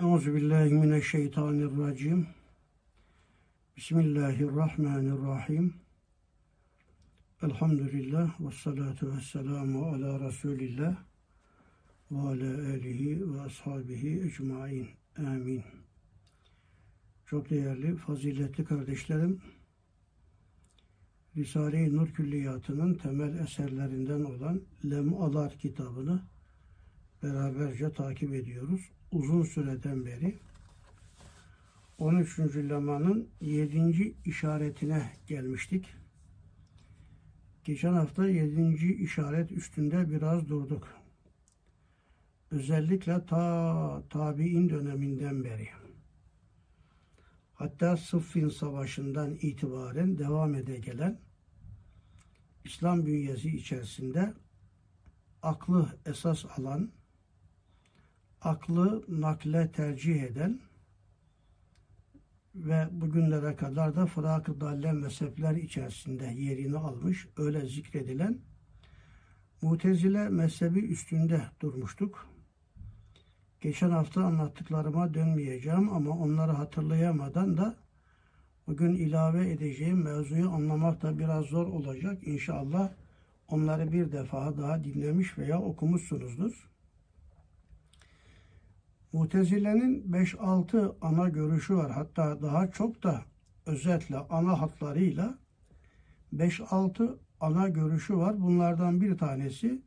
Euzu billahi mineşşeytanirracim. Bismillahirrahmanirrahim. Elhamdülillah ve salatu ve selamu ala Resulillah ve ala alihi ve ashabihi ecmain. Amin. Çok değerli, faziletli kardeşlerim, Risale-i Nur Külliyatı'nın temel eserlerinden olan Lemalar kitabını beraberce takip ediyoruz. Uzun süreden beri 13. lemanın 7. işaretine gelmiştik. Geçen hafta 7. işaret üstünde biraz durduk. Özellikle ta tabi'in döneminden beri. Hatta Sıffin Savaşı'ndan itibaren devam ede gelen İslam bünyesi içerisinde aklı esas alan, aklı nakle tercih eden ve bugünlere kadar da fırak-ı dalle mezhepler içerisinde yerini almış, öyle zikredilen Mutezile mezhebi üstünde durmuştuk. Geçen hafta anlattıklarıma dönmeyeceğim ama onları hatırlayamadan da bugün ilave edeceğim mevzuyu anlamak da biraz zor olacak. İnşallah onları bir defa daha dinlemiş veya okumuşsunuzdur. Mutezile'nin 5-6 ana görüşü var. Hatta daha çok da özetle ana hatlarıyla 5-6 ana görüşü var. Bunlardan bir tanesi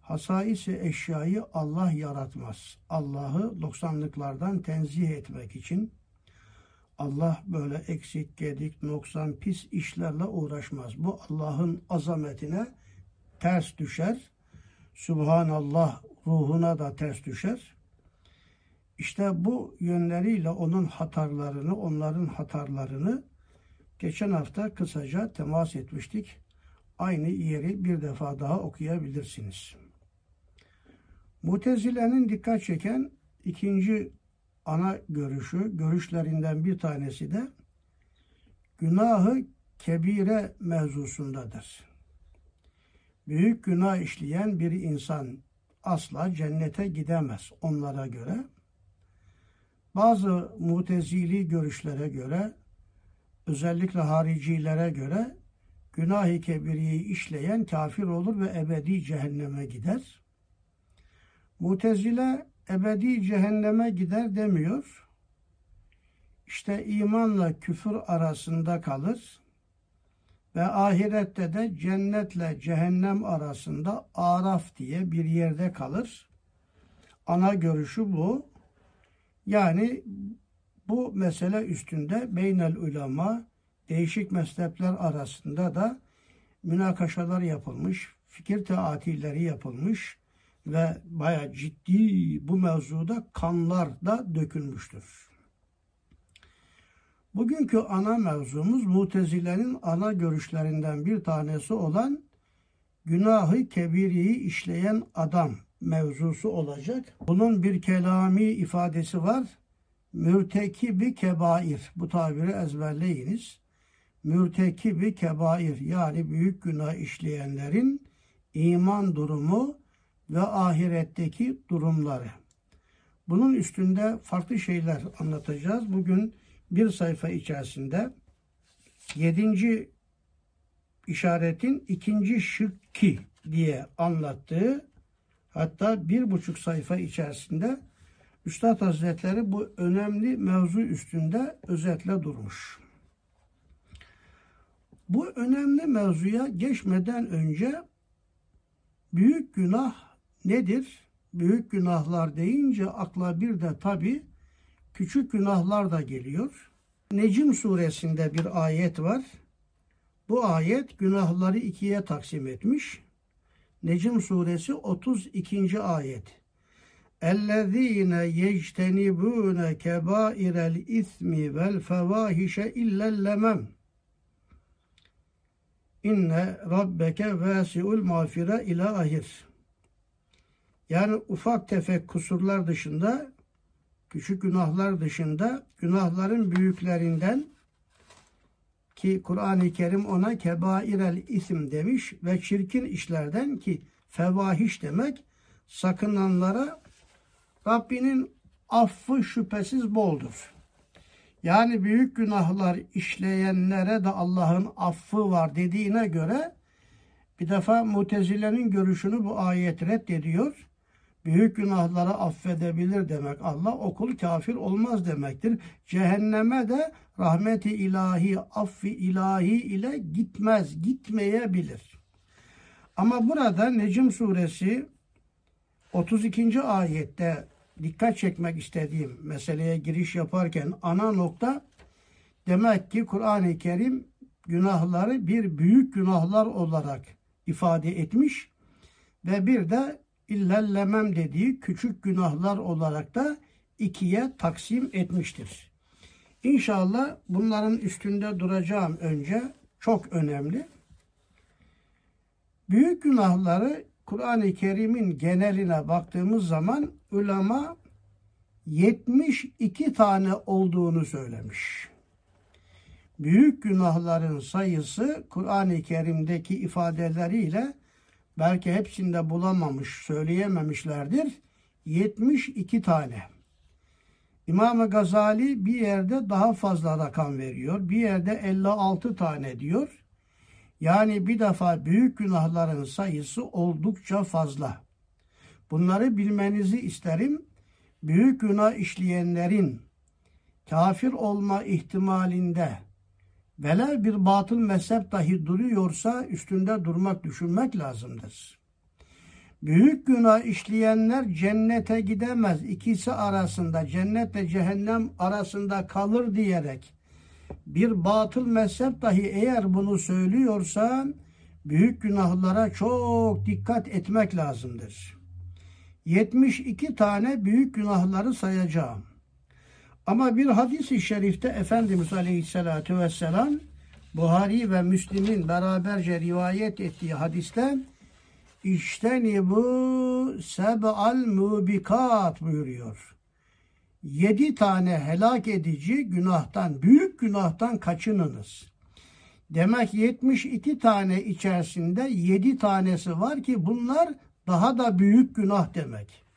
hasaisi eşyayı Allah yaratmaz. Allah'ı noksanlıklardan tenzih etmek için Allah böyle eksik, gedik, noksan, pis işlerle uğraşmaz. Bu Allah'ın azametine ters düşer. Subhanallah ruhuna da ters düşer. İşte bu yönleriyle onun hatarlarını, onların hatarlarını geçen hafta kısaca temas etmiştik. Aynı yeri bir defa daha okuyabilirsiniz. Mutezile'nin dikkat çeken ikinci ana görüşü, görüşlerinden bir tanesi de günahı kebire mevzusundadır. Büyük günah işleyen bir insan asla cennete gidemez onlara göre. Bazı mutezili görüşlere göre, özellikle haricilere göre günah-ı kebiriyi işleyen kafir olur ve ebedi cehenneme gider. Mutezile ebedi cehenneme gider demiyor. İşte imanla küfür arasında kalır ve ahirette de cennetle cehennem arasında Araf diye bir yerde kalır. Ana görüşü bu. Yani bu mesele üstünde beynel ulema değişik mezhepler arasında da münakaşalar yapılmış, fikir teatilleri yapılmış ve baya ciddi bu mevzuda kanlar da dökülmüştür. Bugünkü ana mevzumuz Mutezile'nin ana görüşlerinden bir tanesi olan günahı kebiriyi işleyen adam mevzusu olacak. Bunun bir kelami ifadesi var. Mürtekibi kebair. Bu tabiri ezberleyiniz. Mürtekibi kebair yani büyük günah işleyenlerin iman durumu ve ahiretteki durumları. Bunun üstünde farklı şeyler anlatacağız. Bugün bir sayfa içerisinde yedinci işaretin ikinci şıkki diye anlattığı hatta bir buçuk sayfa içerisinde Üstad Hazretleri bu önemli mevzu üstünde özetle durmuş. Bu önemli mevzuya geçmeden önce büyük günah nedir? Büyük günahlar deyince akla bir de tabi küçük günahlar da geliyor. Necim suresinde bir ayet var. Bu ayet günahları ikiye taksim etmiş. Necim suresi 32. ayet. اَلَّذ۪ينَ يَجْتَنِبُونَ كَبَائِرَ الْاِثْمِ وَالْفَوَاهِشَ اِلَّا اللَّمَمْ İnne rabbeke vasiul mağfire ila ahir. Yani ufak tefek kusurlar dışında, küçük günahlar dışında günahların büyüklerinden ki Kur'an-ı Kerim ona kebairel isim demiş ve çirkin işlerden ki fevahiş demek sakınanlara Rabbinin affı şüphesiz boldur. Yani büyük günahlar işleyenlere de Allah'ın affı var dediğine göre bir defa Mutezile'nin görüşünü bu ayet reddediyor. Büyük günahları affedebilir demek Allah okul kafir olmaz demektir. Cehenneme de rahmeti ilahi, affi ilahi ile gitmez, gitmeyebilir. Ama burada Necim suresi 32. ayette dikkat çekmek istediğim meseleye giriş yaparken ana nokta demek ki Kur'an-ı Kerim günahları bir büyük günahlar olarak ifade etmiş ve bir de illallemem dediği küçük günahlar olarak da ikiye taksim etmiştir. İnşallah bunların üstünde duracağım önce çok önemli. Büyük günahları Kur'an-ı Kerim'in geneline baktığımız zaman ulema 72 tane olduğunu söylemiş. Büyük günahların sayısı Kur'an-ı Kerim'deki ifadeleriyle belki hepsinde bulamamış, söyleyememişlerdir. 72 tane. İmam Gazali bir yerde daha fazla rakam veriyor. Bir yerde 56 tane diyor. Yani bir defa büyük günahların sayısı oldukça fazla. Bunları bilmenizi isterim. Büyük günah işleyenlerin kafir olma ihtimalinde velev bir batıl mezhep dahi duruyorsa üstünde durmak, düşünmek lazımdır. Büyük günah işleyenler cennete gidemez. İkisi arasında, cennetle cehennem arasında kalır diyerek bir batıl mezhep dahi eğer bunu söylüyorsa büyük günahlara çok dikkat etmek lazımdır. 72 tane büyük günahları sayacağım. Ama bir hadis-i şerifte Efendimiz Aleyhisselatü Vesselam Buhari ve Müslim'in beraberce rivayet ettiği hadiste İşteni bu seb'al mubikat buyuruyor. Yedi tane helak edici günahtan, büyük günahtan kaçınınız. Demek 72 tane içerisinde 7 tanesi var ki bunlar daha da büyük günah demek.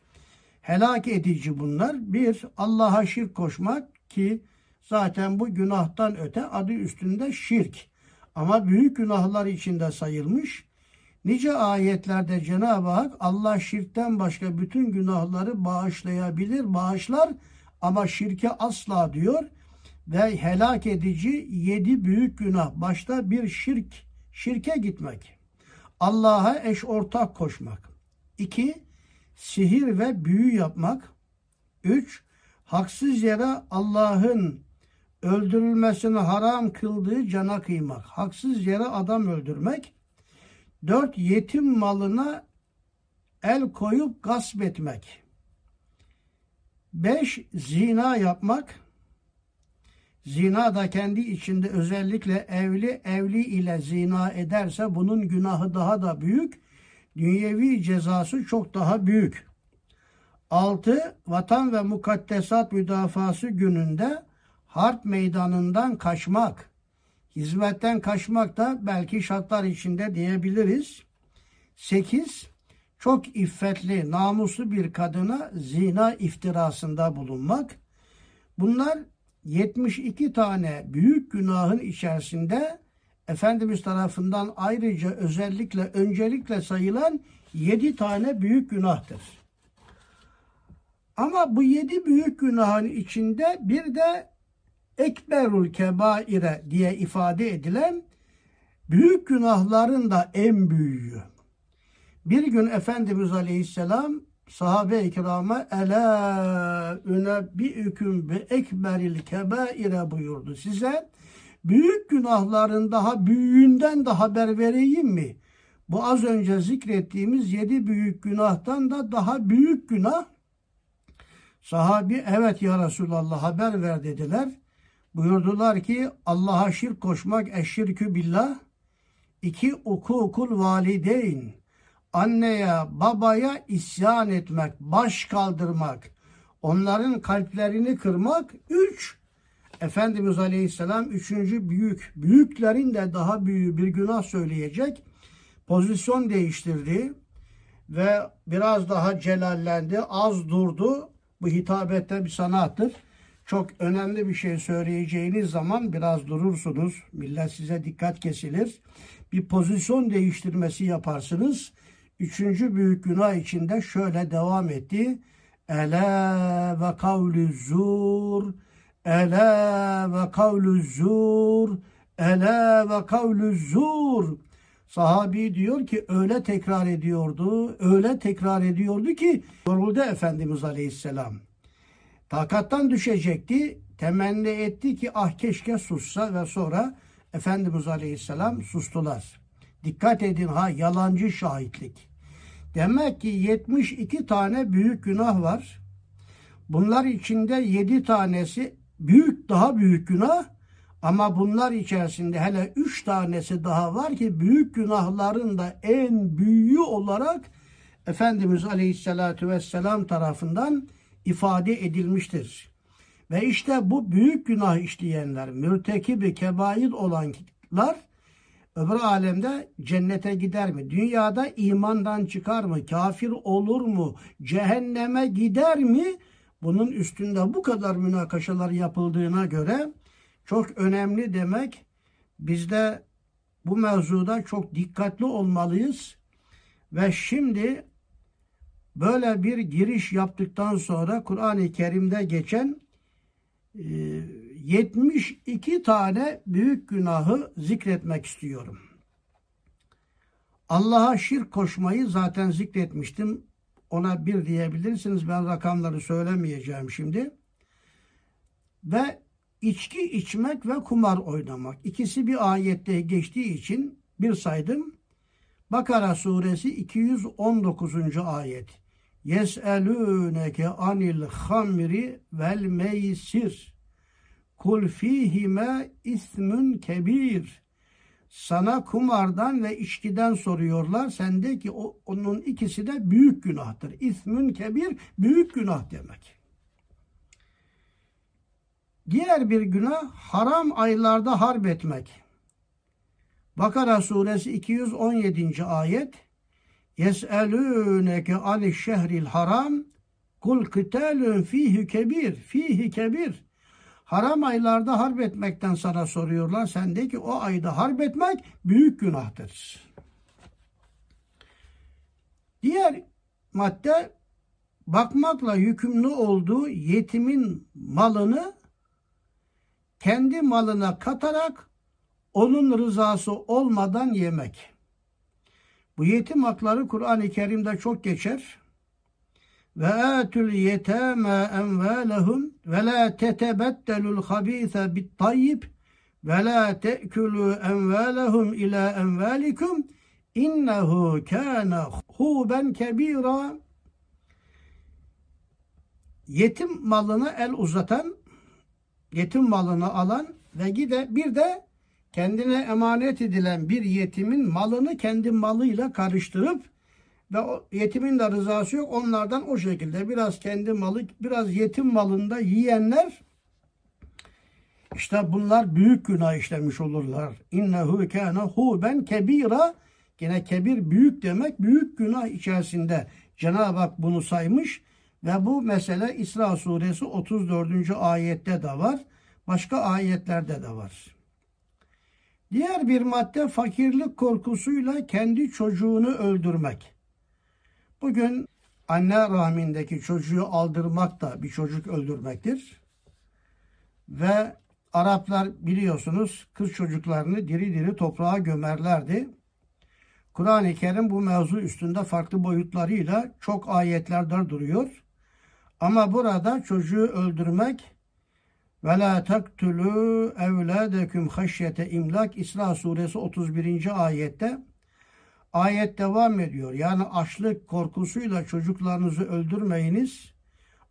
Helak edici bunlar. Bir, Allah'a şirk koşmak ki zaten bu günahtan öte adı üstünde şirk. Ama büyük günahlar içinde sayılmış. Nice ayetlerde Cenab-ı Hak Allah şirkten başka bütün günahları bağışlayabilir, bağışlar ama şirke asla diyor ve helak edici yedi büyük günah. Başta bir şirk, şirke gitmek. Allah'a eş ortak koşmak. İki, sihir ve büyü yapmak. Üç, haksız yere Allah'ın öldürülmesini haram kıldığı cana kıymak. Haksız yere adam öldürmek. Dört, yetim malına el koyup gasp etmek. Beş, zina yapmak. Zina da kendi içinde özellikle evli evli ile zina ederse bunun günahı daha da büyük. Dünyevi cezası çok daha büyük. Altı, vatan ve mukaddesat müdafası gününde harp meydanından kaçmak. Hizmetten kaçmak da belki şartlar içinde diyebiliriz. Sekiz, çok iffetli, namuslu bir kadına zina iftirasında bulunmak. Bunlar 72 tane büyük günahın içerisinde Efendimiz tarafından ayrıca özellikle öncelikle sayılan 7 tane büyük günahtır. Ama bu yedi büyük günahın içinde bir de ekberul kebaire diye ifade edilen büyük günahların da en büyüğü. Bir gün Efendimiz Aleyhisselam sahabe-i kirama ela ünebbiüküm bi ekberil kebaire buyurdu. Size büyük günahların daha büyüğünden de haber vereyim mi? Bu az önce zikrettiğimiz yedi büyük günahtan da daha büyük günah. Sahabi evet ya Resulallah haber ver dediler. Buyurdular ki Allah'a şirk koşmak eşşirkü billah. İki ukukul valideyn anneye, babaya isyan etmek, baş kaldırmak, onların kalplerini kırmak. Üç, Efendimiz Aleyhisselam üçüncü büyük, büyüklerin de daha büyüğü bir günah söyleyecek. Pozisyon değiştirdi ve biraz daha celallendi, az durdu. Bu hitabette bir sanattır. Çok önemli bir şey söyleyeceğiniz zaman biraz durursunuz. Millet size dikkat kesilir. Bir pozisyon değiştirmesi yaparsınız. Üçüncü büyük günah içinde şöyle devam etti. Ele ve kavlü zur, ele ve kavlü zur, ele ve kavlü zur. Sahabi diyor ki öyle tekrar ediyordu, öyle tekrar ediyordu ki yoruldu Efendimiz Aleyhisselam. Takattan düşecekti, temenni etti ki ah keşke sussa ve sonra Efendimiz Aleyhisselam sustular. Dikkat edin ha yalancı şahitlik. Demek ki 72 tane büyük günah var. Bunlar içinde 7 tanesi büyük daha büyük günah ama bunlar içerisinde hele 3 tanesi daha var ki büyük günahların da en büyüğü olarak Efendimiz Aleyhisselatü Vesselam tarafından ifade edilmiştir. Ve işte bu büyük günah işleyenler, mürtekibi kebair olanlar öbür alemde cennete gider mi? Dünyada imandan çıkar mı? Kafir olur mu? Cehenneme gider mi? Bunun üstünde bu kadar münakaşalar yapıldığına göre çok önemli demek. Biz de bu mevzuda çok dikkatli olmalıyız. Ve şimdi böyle bir giriş yaptıktan sonra Kur'an-ı Kerim'de geçen 72 e, tane büyük günahı zikretmek istiyorum. Allah'a şirk koşmayı zaten zikretmiştim. Ona bir diyebilirsiniz. Ben rakamları söylemeyeceğim şimdi. Ve içki içmek ve kumar oynamak. İkisi bir ayette geçtiği için bir saydım. Bakara suresi 219. ayet. Yes'elûneke anil hamri vel meysir. Kul fihime ismün kebir. Sana kumardan ve içkiden soruyorlar. Sende ki o, onun ikisi de büyük günahtır. İsmün kebir büyük günah demek. Diğer bir günah haram aylarda harp etmek. Bakara suresi 217. ayet Yes'elûneke ani şehril haram kul kıtalun fihi kebir fihi kebir Haram aylarda harp etmekten sana soruyorlar. Sen de ki o ayda harp etmek büyük günahtır. Diğer madde bakmakla yükümlü olduğu yetimin malını kendi malına katarak onun rızası olmadan yemek. Bu yetim hakları Kur'an-ı Kerim'de çok geçer. Ve atul yetama envalahum ve la tetebettelul habisa bit tayyib ve la te'kulu envalahum ila envalikum innehu kana huben kebira yetim malına el uzatan yetim malını alan ve gide bir de kendine emanet edilen bir yetimin malını kendi malıyla karıştırıp ve yetimin de rızası yok. Onlardan o şekilde biraz kendi malı, biraz yetim malında yiyenler işte bunlar büyük günah işlemiş olurlar. İnnehu kana huben kebira. Gene kebir büyük demek. Büyük günah içerisinde Cenab-ı Hak bunu saymış ve bu mesele İsra suresi 34. ayette de var. Başka ayetlerde de var. Diğer bir madde fakirlik korkusuyla kendi çocuğunu öldürmek. Bugün anne rahmindeki çocuğu aldırmak da bir çocuk öldürmektir. Ve Araplar biliyorsunuz kız çocuklarını diri diri toprağa gömerlerdi. Kur'an-ı Kerim bu mevzu üstünde farklı boyutlarıyla çok ayetlerden duruyor. Ama burada çocuğu öldürmek ve la taktulu evladekum haşyete imlak İsra suresi 31. ayette ayet devam ediyor. Yani açlık korkusuyla çocuklarınızı öldürmeyiniz.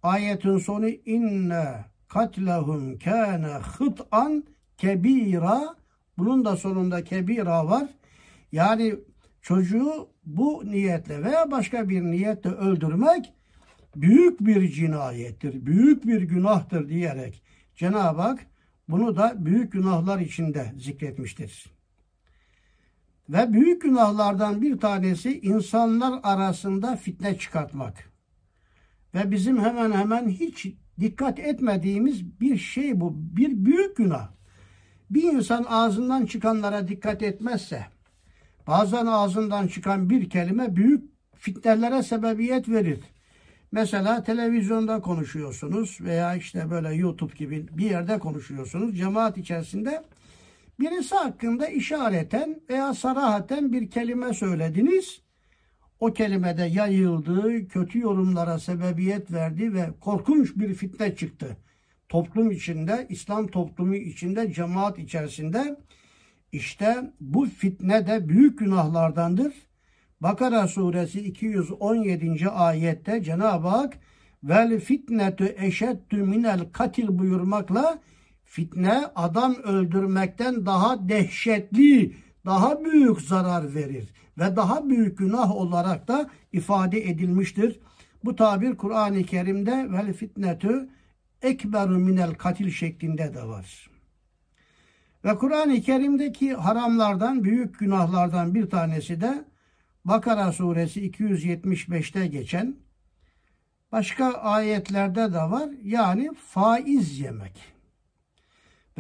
Ayetin sonu inne katlehum kâne hıt'an kebira bunun da sonunda kebira var. Yani çocuğu bu niyetle veya başka bir niyetle öldürmek büyük bir cinayettir, büyük bir günahtır diyerek Cenab-ı Hak bunu da büyük günahlar içinde zikretmiştir. Ve büyük günahlardan bir tanesi insanlar arasında fitne çıkartmak. Ve bizim hemen hemen hiç dikkat etmediğimiz bir şey bu. Bir büyük günah. Bir insan ağzından çıkanlara dikkat etmezse, bazen ağzından çıkan bir kelime büyük fitnelere sebebiyet verir. Mesela televizyonda konuşuyorsunuz veya işte böyle YouTube gibi bir yerde konuşuyorsunuz. Cemaat içerisinde birisi hakkında işareten veya sarahaten bir kelime söylediniz. O kelimede yayıldı, kötü yorumlara sebebiyet verdi ve korkunç bir fitne çıktı. Toplum içinde, İslam toplumu içinde, cemaat içerisinde işte bu fitne de büyük günahlardandır Bakara suresi 217. ayette Cenab-ı Hak vel fitnetu eşeddü minel katil buyurmakla fitne adam öldürmekten daha dehşetli, daha büyük zarar verir ve daha büyük günah olarak da ifade edilmiştir. Bu tabir Kur'an-ı Kerim'de vel fitnetu ekberu minel katil şeklinde de var. Ve Kur'an-ı Kerim'deki haramlardan, büyük günahlardan bir tanesi de Bakara suresi 275'te geçen başka ayetlerde de var. Yani faiz yemek.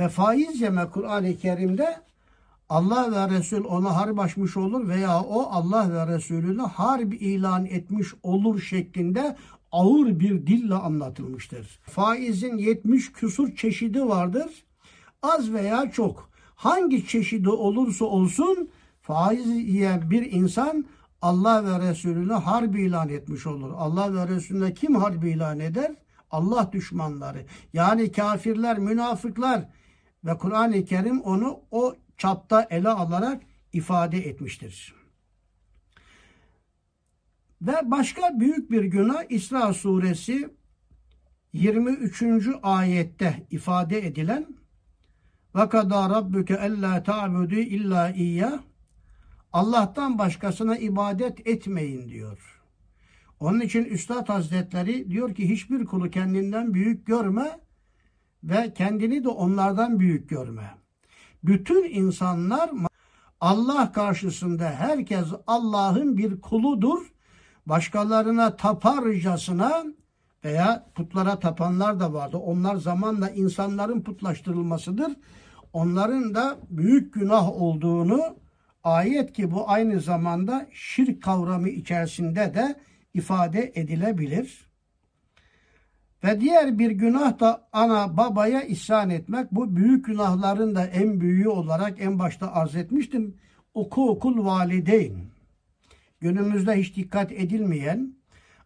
Ve faiz yemek Kur'an-ı Kerim'de Allah ve Resul ona harp açmış olur veya o Allah ve Resulüne harp ilan etmiş olur şeklinde ağır bir dille anlatılmıştır. Faizin 70 küsur çeşidi vardır. Az veya çok. Hangi çeşidi olursa olsun faiz yiyen bir insan Allah ve Resulüne harp ilan etmiş olur. Allah ve Resulüne kim harp ilan eder? Allah düşmanları. Yani kafirler, münafıklar ve Kur'an-ı Kerim onu o çapta ele alarak ifade etmiştir. Ve başka büyük bir günah İsra suresi 23. ayette ifade edilen ve kadâ rabbuke ellâ ta'budu illa iyyah Allah'tan başkasına ibadet etmeyin diyor. Onun için Üstad Hazretleri diyor ki hiçbir kulu kendinden büyük görme ve kendini de onlardan büyük görme. Bütün insanlar Allah karşısında herkes Allah'ın bir kuludur. Başkalarına taparcasına veya putlara tapanlar da vardı. Onlar zamanla insanların putlaştırılmasıdır. Onların da büyük günah olduğunu Ayet ki bu aynı zamanda şirk kavramı içerisinde de ifade edilebilir. Ve diğer bir günah da ana babaya isyan etmek. Bu büyük günahların da en büyüğü olarak en başta arz etmiştim. Oku okul valideyn. Günümüzde hiç dikkat edilmeyen,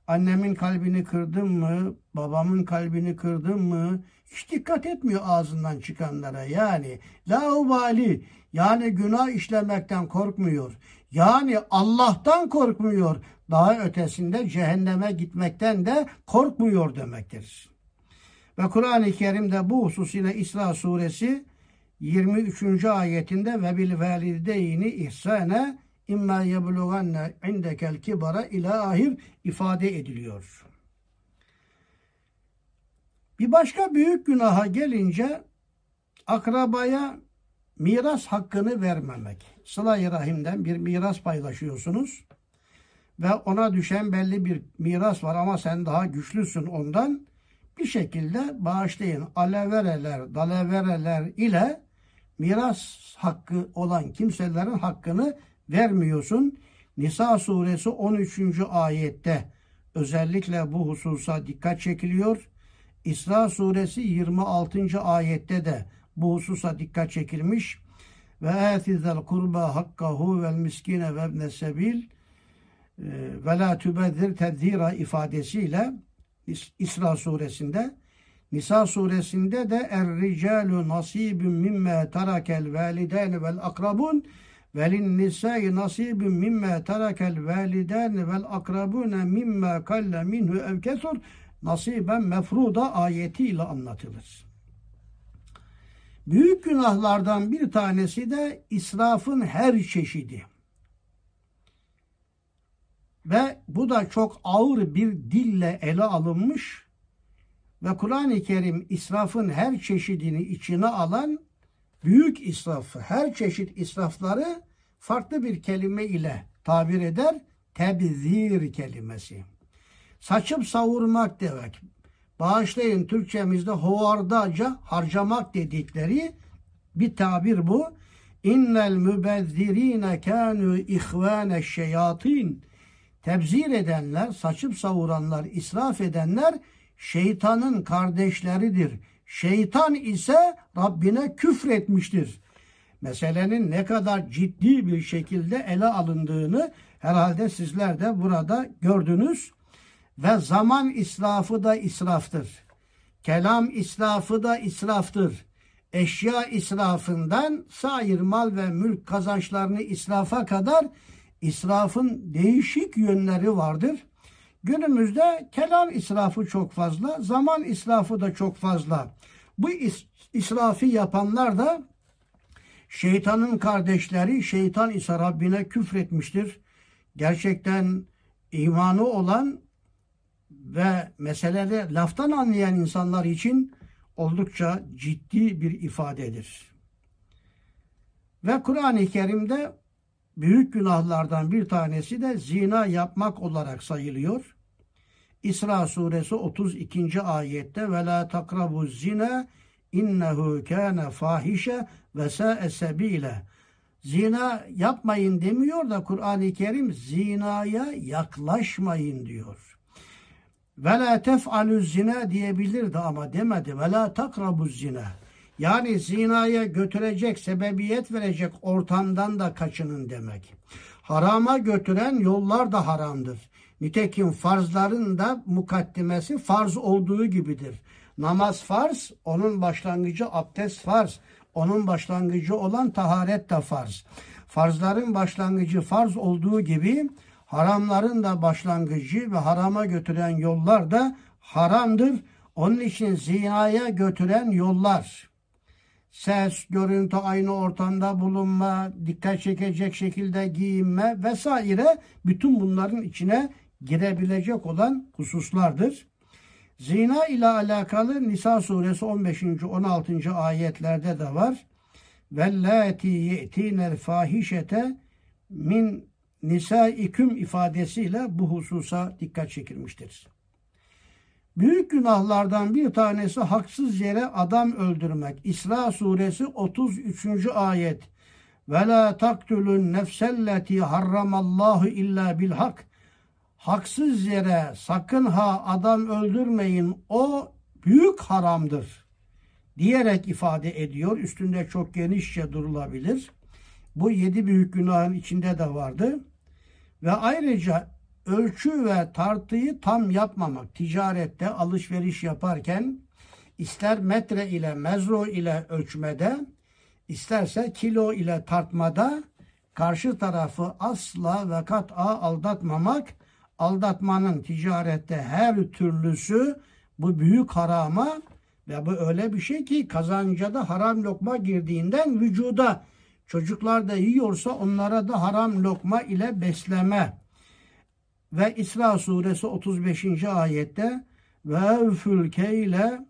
annemin kalbini kırdım mı, babamın kalbini kırdım mı, hiç dikkat etmiyor ağzından çıkanlara. Yani la vali yani günah işlemekten korkmuyor. Yani Allah'tan korkmuyor. Daha ötesinde cehenneme gitmekten de korkmuyor demektir. Ve Kur'an-ı Kerim'de bu hususuyla İsra suresi 23. ayetinde ve bil valideyni ihsane imma yeblughanne indekel kibara ila ahir ifade ediliyor. Bir başka büyük günaha gelince akrabaya miras hakkını vermemek. Sıla-i Rahim'den bir miras paylaşıyorsunuz ve ona düşen belli bir miras var ama sen daha güçlüsün ondan. Bir şekilde bağışlayın. Alevereler, dalevereler ile miras hakkı olan kimselerin hakkını vermiyorsun. Nisa suresi 13. ayette özellikle bu hususa dikkat çekiliyor. İsra suresi 26. ayette de bu hususa dikkat çekilmiş. Ve atizel kurba hakkahu vel miskine ve ibne sebil ve la tübezzir tedzira ifadesiyle İsra suresinde Nisa suresinde de er ricalu nasibun mimme tarakel validani vel akrabun velin nisai nasibun mimme tarakel validani vel akrabuna mimme kalle minhu ev kesur nasiben mefruda ayetiyle anlatılır. Büyük günahlardan bir tanesi de israfın her çeşidi. Ve bu da çok ağır bir dille ele alınmış ve Kur'an-ı Kerim israfın her çeşidini içine alan büyük israfı, her çeşit israfları farklı bir kelime ile tabir eder. Tebzir kelimesi. Saçıp savurmak demek. Bağışlayın Türkçemizde hovardaca harcamak dedikleri bir tabir bu. İnnel mübezzirine kânû ihvâne şeyatîn. Tebzir edenler, saçıp savuranlar, israf edenler şeytanın kardeşleridir. Şeytan ise Rabbine küfretmiştir. Meselenin ne kadar ciddi bir şekilde ele alındığını herhalde sizler de burada gördünüz. Ve zaman israfı da israftır. Kelam israfı da israftır. Eşya israfından sair mal ve mülk kazançlarını israfa kadar israfın değişik yönleri vardır. Günümüzde kelam israfı çok fazla, zaman israfı da çok fazla. Bu is israfı yapanlar da şeytanın kardeşleri, şeytan ise Rabbine küfretmiştir. Gerçekten imanı olan ve meseleleri laftan anlayan insanlar için oldukça ciddi bir ifadedir. Ve Kur'an-ı Kerim'de büyük günahlardan bir tanesi de zina yapmak olarak sayılıyor. İsra suresi 32. ayette ve la takrabu zina innehu kana fahişe ve sa'e sebile. Zina yapmayın demiyor da Kur'an-ı Kerim zinaya yaklaşmayın diyor. Ve la tef'alü zina diyebilirdi ama demedi. Ve la takrabu zina. Yani zinaya götürecek, sebebiyet verecek ortamdan da kaçının demek. Harama götüren yollar da haramdır. Nitekim farzların da mukaddimesi farz olduğu gibidir. Namaz farz, onun başlangıcı abdest farz. Onun başlangıcı olan taharet de farz. Farzların başlangıcı farz olduğu gibi haramların da başlangıcı ve harama götüren yollar da haramdır. Onun için zinaya götüren yollar ses, görüntü aynı ortamda bulunma, dikkat çekecek şekilde giyinme vesaire bütün bunların içine girebilecek olan hususlardır. Zina ile alakalı Nisa suresi 15. 16. ayetlerde de var. Vellati ye'tinel fahişete min nisaikum ifadesiyle bu hususa dikkat çekilmiştir. Büyük günahlardan bir tanesi haksız yere adam öldürmek. İsra suresi 33. ayet. Ve la taktulun nefselleti harramallahu illa bil hak. Haksız yere sakın ha adam öldürmeyin o büyük haramdır diyerek ifade ediyor. Üstünde çok genişçe durulabilir. Bu yedi büyük günahın içinde de vardı. Ve ayrıca ölçü ve tartıyı tam yapmamak. Ticarette alışveriş yaparken ister metre ile mezro ile ölçmede isterse kilo ile tartmada karşı tarafı asla ve kat'a aldatmamak aldatmanın ticarette her türlüsü bu büyük harama ve bu öyle bir şey ki kazanca da haram lokma girdiğinden vücuda çocuklar da yiyorsa onlara da haram lokma ile besleme ve İsra suresi 35. ayette ve evfül keyle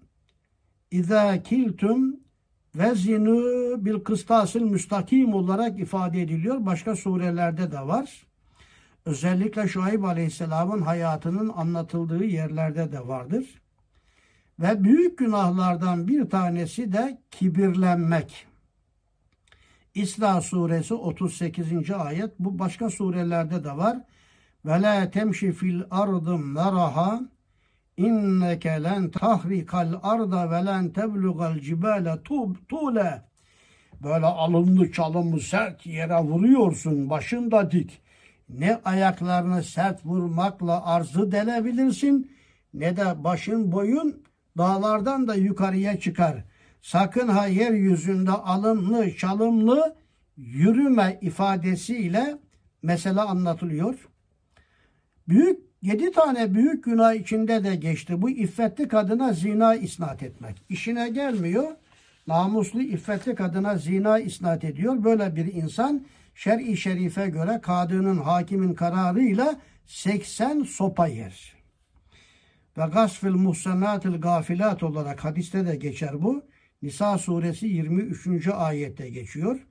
izâ kiltum ve zinu bil kıstasıl müstakim olarak ifade ediliyor. Başka surelerde de var. Özellikle Şuayb Aleyhisselam'ın hayatının anlatıldığı yerlerde de vardır. Ve büyük günahlardan bir tanesi de kibirlenmek. İsra suresi 38. ayet bu başka surelerde de var. Ve la temşi fil ardı meraha inneke len tahrikal arda ve len teblugal cibale tule böyle alımlı çalımlı sert yere vuruyorsun başında dik ne ayaklarını sert vurmakla arzı delebilirsin ne de başın boyun dağlardan da yukarıya çıkar. Sakın ha yeryüzünde alımlı çalımlı yürüme ifadesiyle mesele anlatılıyor. Büyük yedi tane büyük günah içinde de geçti. Bu iffetli kadına zina isnat etmek. İşine gelmiyor. Namuslu iffetli kadına zina isnat ediyor. Böyle bir insan şer'i şerife göre kadının hakimin kararıyla 80 sopa yer. Ve gasfil muhsenatil gafilat olarak hadiste de geçer bu. Nisa suresi 23. ayette geçiyor.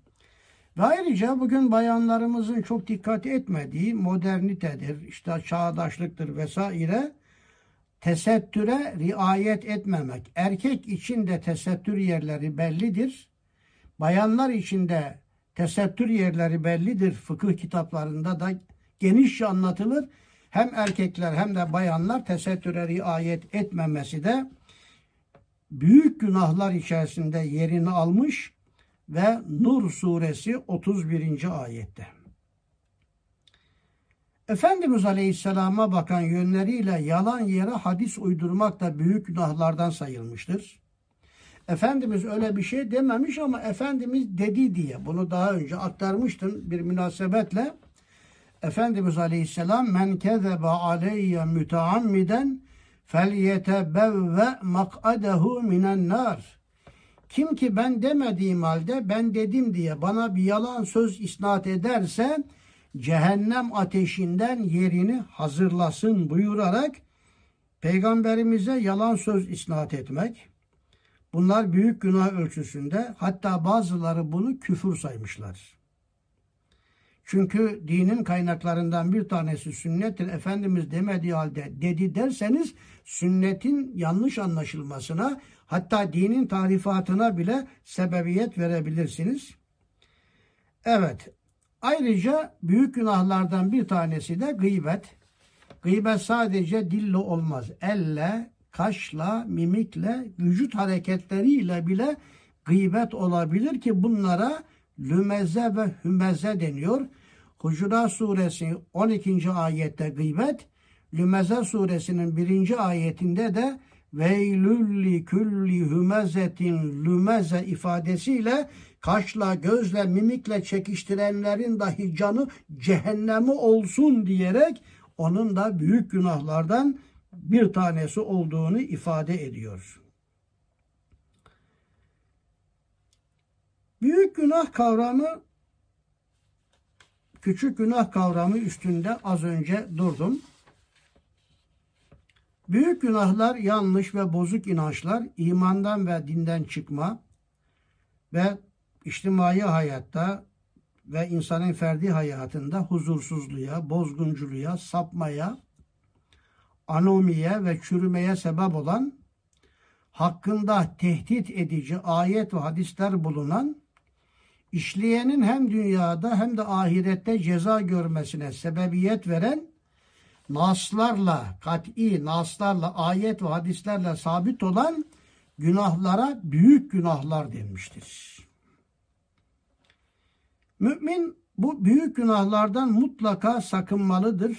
Ve ayrıca bugün bayanlarımızın çok dikkat etmediği modernitedir, işte çağdaşlıktır vesaire. tesettüre riayet etmemek. Erkek için de tesettür yerleri bellidir. Bayanlar için de tesettür yerleri bellidir. Fıkıh kitaplarında da genişçe anlatılır. Hem erkekler hem de bayanlar tesettüre riayet etmemesi de büyük günahlar içerisinde yerini almış ve Nur suresi 31. ayette. Efendimiz Aleyhisselam'a bakan yönleriyle yalan yere hadis uydurmak da büyük günahlardan sayılmıştır. Efendimiz öyle bir şey dememiş ama Efendimiz dedi diye bunu daha önce aktarmıştım bir münasebetle. Efendimiz Aleyhisselam men kezebe aleyye müteammiden felyetebevve mak'adehu minen nar. Kim ki ben demediğim halde ben dedim diye bana bir yalan söz isnat ederse cehennem ateşinden yerini hazırlasın buyurarak peygamberimize yalan söz isnat etmek. Bunlar büyük günah ölçüsünde hatta bazıları bunu küfür saymışlar. Çünkü dinin kaynaklarından bir tanesi sünnettir. Efendimiz demediği halde dedi derseniz sünnetin yanlış anlaşılmasına hatta dinin tarifatına bile sebebiyet verebilirsiniz. Evet. Ayrıca büyük günahlardan bir tanesi de gıybet. Gıybet sadece dille olmaz. Elle, kaşla, mimikle, vücut hareketleriyle bile gıybet olabilir ki bunlara lümeze ve hümeze deniyor. Hucurat suresi 12. ayette gıybet, Lümeze suresinin 1. ayetinde de veylülli külli hümezetin lümeze ifadesiyle kaşla, gözle, mimikle çekiştirenlerin dahi canı cehennemi olsun diyerek onun da büyük günahlardan bir tanesi olduğunu ifade ediyor. Büyük günah kavramı küçük günah kavramı üstünde az önce durdum. Büyük günahlar yanlış ve bozuk inançlar, imandan ve dinden çıkma ve içtimai hayatta ve insanın ferdi hayatında huzursuzluğa, bozgunculuğa, sapmaya, anomiye ve çürümeye sebep olan, hakkında tehdit edici ayet ve hadisler bulunan, işleyenin hem dünyada hem de ahirette ceza görmesine sebebiyet veren, naslarla, kat'i naslarla, ayet ve hadislerle sabit olan günahlara büyük günahlar denmiştir. Mümin bu büyük günahlardan mutlaka sakınmalıdır.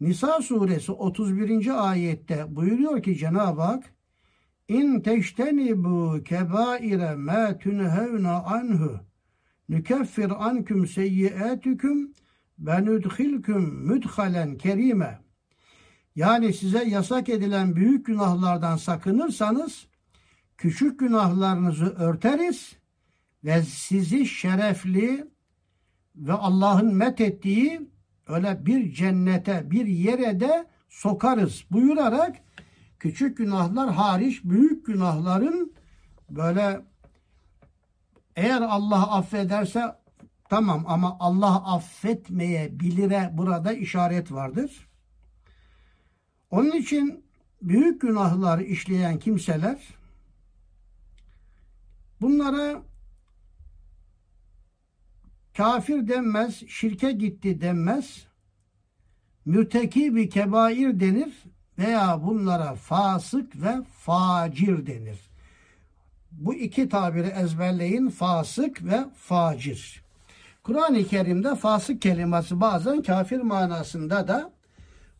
Nisa suresi 31. ayette buyuruyor ki Cenab-ı Hak İn teştenibu kebaire ma tunhevna anhu. Nükeffir anküm seyyiatüküm ve nudhilküm müdhalen kerime yani size yasak edilen büyük günahlardan sakınırsanız küçük günahlarınızı örteriz ve sizi şerefli ve Allah'ın met ettiği öyle bir cennete, bir yere de sokarız buyurarak küçük günahlar hariç büyük günahların böyle eğer Allah affederse tamam ama Allah affetmeye bilire burada işaret vardır. Onun için büyük günahlar işleyen kimseler bunlara kafir denmez, şirke gitti denmez, mütekibi kebair denir veya bunlara fasık ve facir denir. Bu iki tabiri ezberleyin fasık ve facir. Kur'an-ı Kerim'de fasık kelimesi bazen kafir manasında da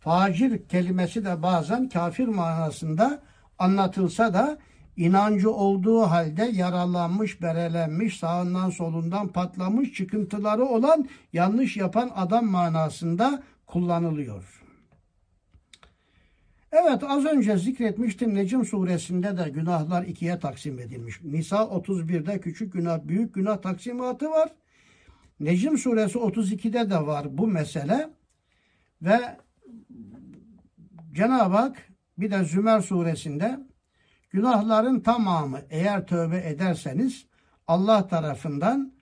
facir kelimesi de bazen kafir manasında anlatılsa da inancı olduğu halde yaralanmış, berelenmiş, sağından solundan patlamış, çıkıntıları olan yanlış yapan adam manasında kullanılıyor. Evet az önce zikretmiştim Necim suresinde de günahlar ikiye taksim edilmiş. Nisa 31'de küçük günah, büyük günah taksimatı var. Necim suresi 32'de de var bu mesele. Ve Cenab-ı Hak bir de Zümer suresinde günahların tamamı eğer tövbe ederseniz Allah tarafından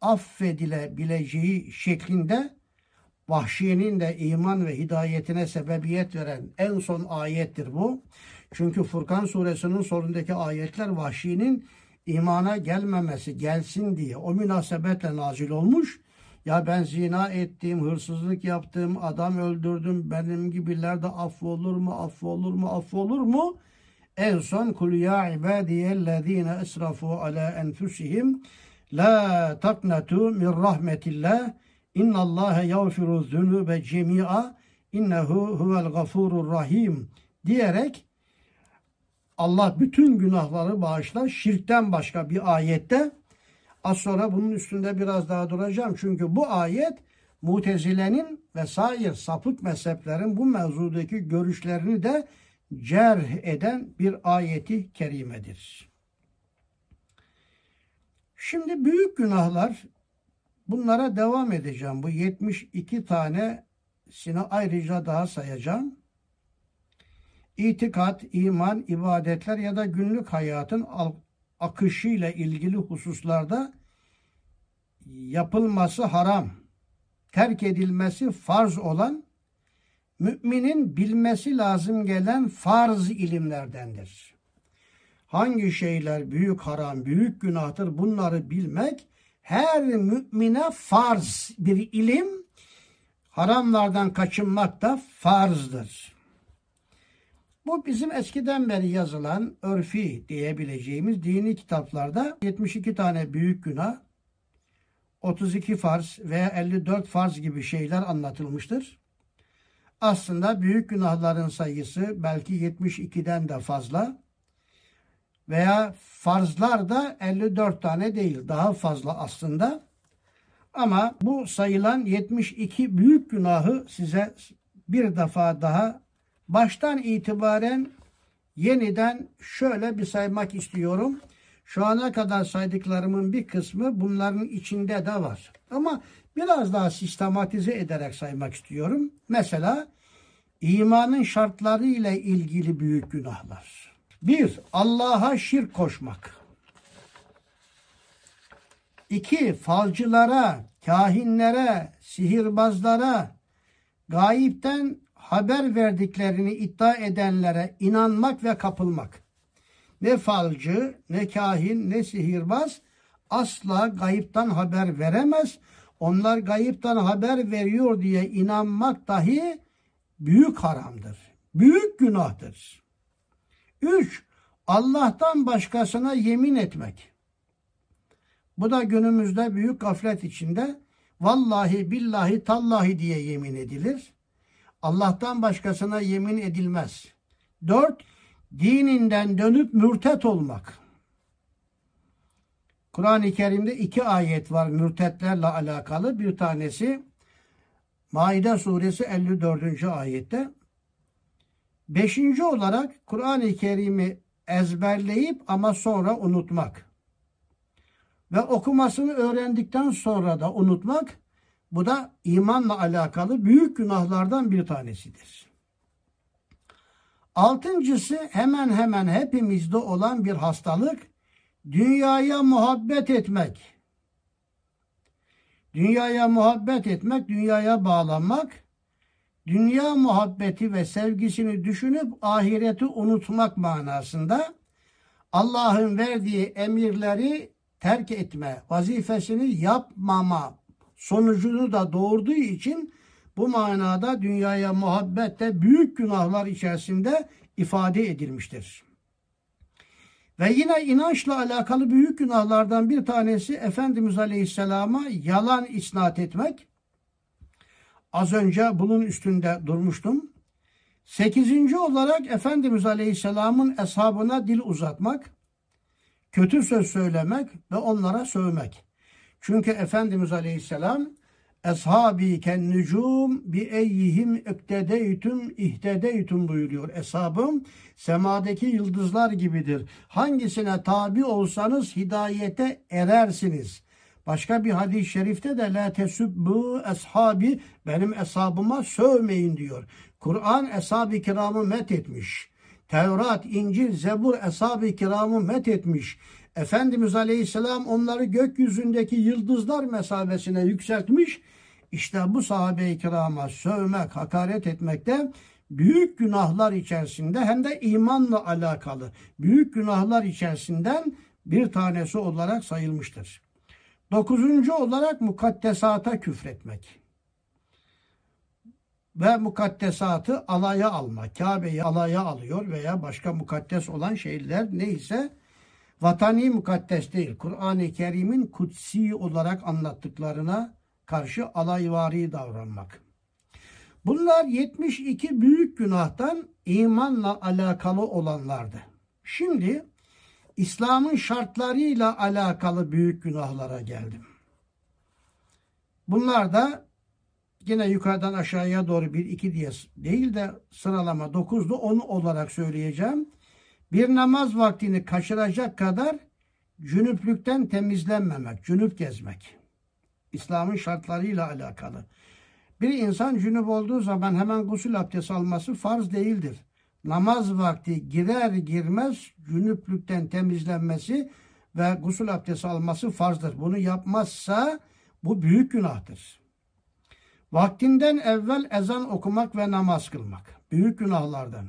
affedilebileceği şeklinde Vahşi'nin de iman ve hidayetine sebebiyet veren en son ayettir bu. Çünkü Furkan suresinin sonundaki ayetler Vahşi'nin imana gelmemesi, gelsin diye o münasebetle nazil olmuş. Ya ben zina ettim, hırsızlık yaptım, adam öldürdüm, benim gibiler de affolur mu, affolur mu, affolur mu? En son kul ya ibadiyellezine esrafu ala enfusihim la taknatu min rahmetillah inna Allah yağfiru zunube cemi'a innehu huvel gafurur rahim diyerek Allah bütün günahları bağışlar. Şirkten başka bir ayette az sonra bunun üstünde biraz daha duracağım. Çünkü bu ayet Mutezile'nin ve sair sapık mezheplerin bu mevzudaki görüşlerini de cerh eden bir ayeti kerimedir. Şimdi büyük günahlar bunlara devam edeceğim. Bu 72 tanesini ayrıca daha sayacağım itikat, iman, ibadetler ya da günlük hayatın akışıyla ilgili hususlarda yapılması haram, terk edilmesi farz olan müminin bilmesi lazım gelen farz ilimlerdendir. Hangi şeyler büyük haram, büyük günahtır bunları bilmek her mümine farz bir ilim, haramlardan kaçınmak da farzdır. Bu bizim eskiden beri yazılan örfi diyebileceğimiz dini kitaplarda 72 tane büyük günah, 32 farz veya 54 farz gibi şeyler anlatılmıştır. Aslında büyük günahların sayısı belki 72'den de fazla veya farzlar da 54 tane değil daha fazla aslında. Ama bu sayılan 72 büyük günahı size bir defa daha baştan itibaren yeniden şöyle bir saymak istiyorum. Şu ana kadar saydıklarımın bir kısmı bunların içinde de var. Ama biraz daha sistematize ederek saymak istiyorum. Mesela imanın şartları ile ilgili büyük günahlar. Bir, Allah'a şirk koşmak. İki, falcılara, kahinlere, sihirbazlara, gayipten haber verdiklerini iddia edenlere inanmak ve kapılmak. Ne falcı, ne kahin, ne sihirbaz asla gayiptan haber veremez. Onlar gayiptan haber veriyor diye inanmak dahi büyük haramdır. Büyük günahtır. 3. Allah'tan başkasına yemin etmek. Bu da günümüzde büyük gaflet içinde vallahi billahi tallahi diye yemin edilir. Allah'tan başkasına yemin edilmez. Dört, dininden dönüp mürtet olmak. Kur'an-ı Kerim'de iki ayet var mürtetlerle alakalı. Bir tanesi Maide suresi 54. ayette. Beşinci olarak Kur'an-ı Kerim'i ezberleyip ama sonra unutmak. Ve okumasını öğrendikten sonra da unutmak bu da imanla alakalı büyük günahlardan bir tanesidir. Altıncısı hemen hemen hepimizde olan bir hastalık. Dünyaya muhabbet etmek. Dünyaya muhabbet etmek, dünyaya bağlanmak, dünya muhabbeti ve sevgisini düşünüp ahireti unutmak manasında Allah'ın verdiği emirleri terk etme, vazifesini yapmama sonucunu da doğurduğu için bu manada dünyaya muhabbette büyük günahlar içerisinde ifade edilmiştir. Ve yine inançla alakalı büyük günahlardan bir tanesi Efendimiz Aleyhisselam'a yalan isnat etmek. Az önce bunun üstünde durmuştum. Sekizinci olarak Efendimiz Aleyhisselam'ın eshabına dil uzatmak, kötü söz söylemek ve onlara sövmek. Çünkü Efendimiz Aleyhisselam Eshabi ken nucum bi eyyihim iktedeytum ihtedeytum buyuruyor. Eshabım semadaki yıldızlar gibidir. Hangisine tabi olsanız hidayete erersiniz. Başka bir hadis-i şerifte de la tesubbu eshabi benim eshabıma sövmeyin diyor. Kur'an eshab-ı kiramı met etmiş. Tevrat, İncil, Zebur eshab-ı kiramı met etmiş. Efendimiz Aleyhisselam onları gökyüzündeki yıldızlar mesabesine yükseltmiş. İşte bu sahabe-i kirama sövmek, hakaret etmekte büyük günahlar içerisinde hem de imanla alakalı büyük günahlar içerisinden bir tanesi olarak sayılmıştır. Dokuzuncu olarak mukaddesata küfretmek. Ve mukaddesatı alaya alma. Kabe'yi alaya alıyor veya başka mukaddes olan şeyler neyse vatani mukaddes değil. Kur'an-ı Kerim'in kutsi olarak anlattıklarına karşı alayvari davranmak. Bunlar 72 büyük günahtan imanla alakalı olanlardı. Şimdi İslam'ın şartlarıyla alakalı büyük günahlara geldim. Bunlar da yine yukarıdan aşağıya doğru bir iki diye değil de sıralama 9'du onu olarak söyleyeceğim. Bir namaz vaktini kaçıracak kadar cünüplükten temizlenmemek, cünüp gezmek. İslam'ın şartlarıyla alakalı. Bir insan cünüp olduğu zaman hemen gusül abdesti alması farz değildir. Namaz vakti girer girmez cünüplükten temizlenmesi ve gusül abdesti alması farzdır. Bunu yapmazsa bu büyük günahtır. Vaktinden evvel ezan okumak ve namaz kılmak. Büyük günahlardan.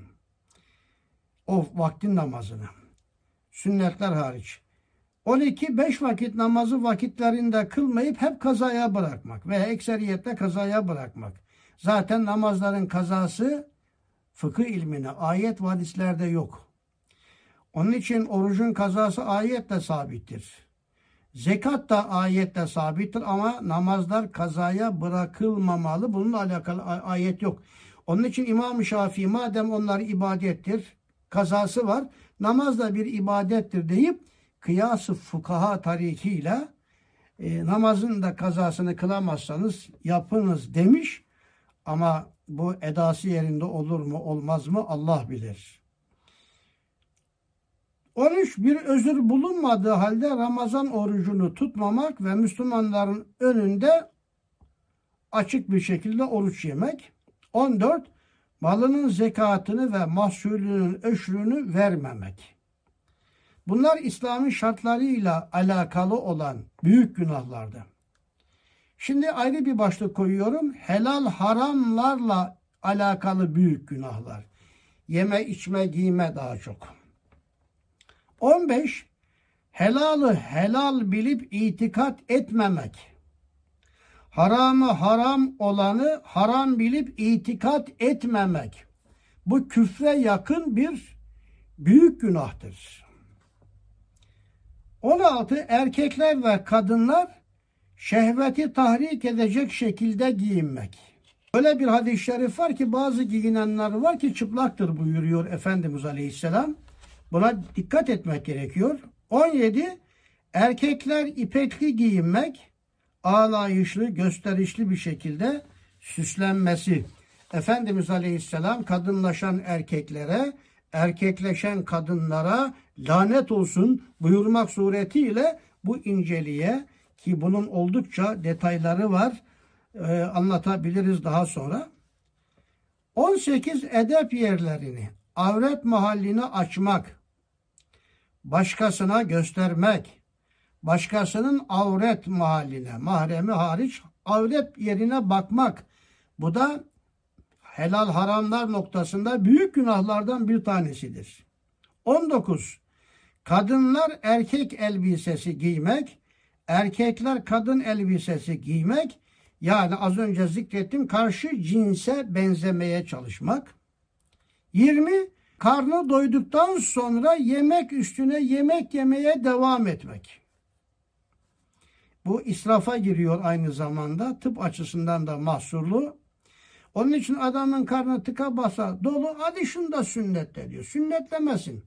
O vaktin namazını. Sünnetler hariç. 12-5 vakit namazı vakitlerinde kılmayıp hep kazaya bırakmak veya ekseriyette kazaya bırakmak. Zaten namazların kazası fıkıh ilmine ayet ve hadislerde yok. Onun için orucun kazası ayetle sabittir. Zekat da ayetle sabittir ama namazlar kazaya bırakılmamalı. Bununla alakalı ayet yok. Onun için İmam-ı Şafii madem onlar ibadettir, kazası var, namaz da bir ibadettir deyip kıyası fukaha tarikiyle e, namazın da kazasını kılamazsanız yapınız demiş. Ama bu edası yerinde olur mu olmaz mı Allah bilir. 13 bir özür bulunmadığı halde Ramazan orucunu tutmamak ve Müslümanların önünde açık bir şekilde oruç yemek. 14 malının zekatını ve mahsulünün öşrünü vermemek. Bunlar İslam'ın şartlarıyla alakalı olan büyük günahlardı. Şimdi ayrı bir başlık koyuyorum. Helal haramlarla alakalı büyük günahlar. Yeme, içme, giyme daha çok. 15. Helalı helal bilip itikat etmemek. Haramı haram olanı haram bilip itikat etmemek. Bu küfre yakın bir büyük günahtır. 16. Erkekler ve kadınlar şehveti tahrik edecek şekilde giyinmek. Öyle bir hadis-i şerif var ki bazı giyinenler var ki çıplaktır buyuruyor Efendimiz Aleyhisselam. Buna dikkat etmek gerekiyor. 17. Erkekler ipekli giyinmek, ağlayışlı, gösterişli bir şekilde süslenmesi. Efendimiz Aleyhisselam kadınlaşan erkeklere, erkekleşen kadınlara lanet olsun buyurmak suretiyle bu inceliğe ki bunun oldukça detayları var. E, anlatabiliriz daha sonra. 18 edep yerlerini, avret mahallini açmak, başkasına göstermek, başkasının avret mahalline, mahremi hariç avret yerine bakmak. Bu da helal haramlar noktasında büyük günahlardan bir tanesidir. 19. Kadınlar erkek elbisesi giymek, erkekler kadın elbisesi giymek yani az önce zikrettim karşı cinse benzemeye çalışmak. 20 karnı doyduktan sonra yemek üstüne yemek yemeye devam etmek. Bu israfa giriyor aynı zamanda. Tıp açısından da mahsurlu. Onun için adamın karnı tıka basa dolu hadi şunu da sünnetle diyor. Sünnetlemesin.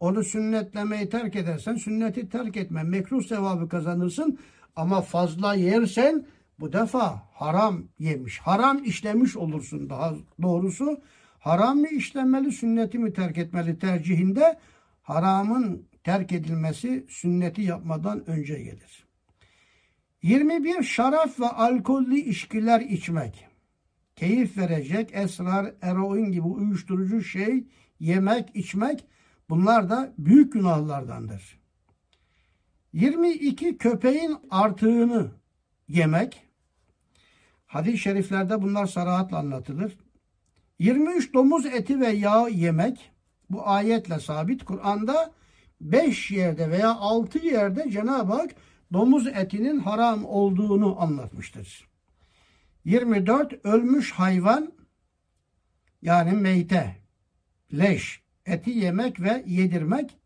Onu sünnetlemeyi terk edersen sünneti terk etme. Mekruh sevabı kazanırsın ama fazla yersen bu defa haram yemiş. Haram işlemiş olursun daha doğrusu. Haram mı işlemeli, sünneti mi terk etmeli tercihinde haramın terk edilmesi sünneti yapmadan önce gelir. 21 şaraf ve alkollü içkiler içmek. Keyif verecek esrar, eroin gibi uyuşturucu şey yemek, içmek Bunlar da büyük günahlardandır. 22 köpeğin artığını yemek, Hadis-i şeriflerde bunlar sarahatla anlatılır. 23 domuz eti ve yağ yemek bu ayetle sabit. Kur'an'da 5 yerde veya 6 yerde Cenab-ı Hak domuz etinin haram olduğunu anlatmıştır. 24 ölmüş hayvan yani meyte, leş, eti yemek ve yedirmek.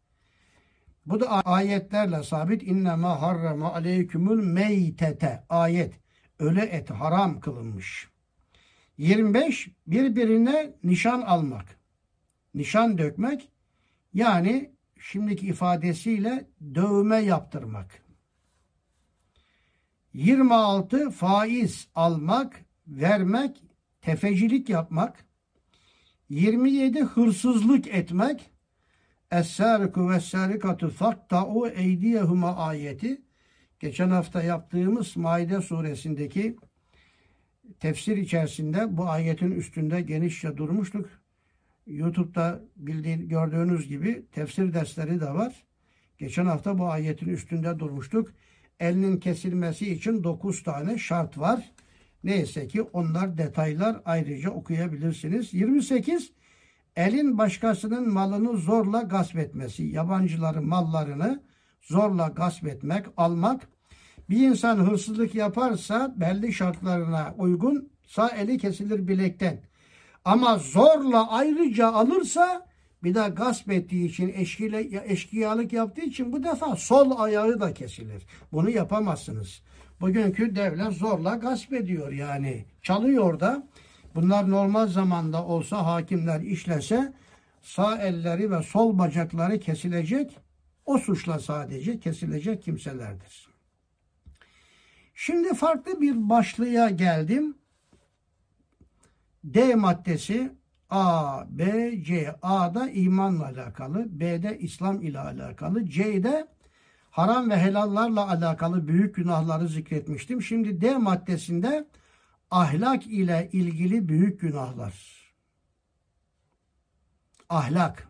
Bu da ayetlerle sabit. İnnemâ harrama aleykümül meytete. Ayet. Ölü et haram kılınmış. 25. Birbirine nişan almak. Nişan dökmek. Yani şimdiki ifadesiyle dövme yaptırmak. 26 faiz almak, vermek, tefecilik yapmak. 27 hırsızlık etmek. Es-sâriku ve sârikatu fakta'u eydiyehuma ayeti. Geçen hafta yaptığımız Maide suresindeki tefsir içerisinde bu ayetin üstünde genişçe durmuştuk. YouTube'da bildiğin, gördüğünüz gibi tefsir dersleri de var. Geçen hafta bu ayetin üstünde durmuştuk. Elinin kesilmesi için 9 tane şart var. Neyse ki onlar detaylar ayrıca okuyabilirsiniz. 28 elin başkasının malını zorla gasp etmesi, yabancıların mallarını zorla gasp etmek, almak. Bir insan hırsızlık yaparsa belli şartlarına uygun sağ eli kesilir bilekten. Ama zorla ayrıca alırsa bir de gasp ettiği için eşkile, eşkıyalık yaptığı için bu defa sol ayağı da kesilir. Bunu yapamazsınız. Bugünkü devlet zorla gasp ediyor yani. Çalıyor da. Bunlar normal zamanda olsa hakimler işlese sağ elleri ve sol bacakları kesilecek. O suçla sadece kesilecek kimselerdir. Şimdi farklı bir başlığa geldim. D maddesi A, B, C. A'da imanla alakalı, B'de İslam ile alakalı, C'de haram ve helallarla alakalı büyük günahları zikretmiştim. Şimdi D maddesinde ahlak ile ilgili büyük günahlar. Ahlak.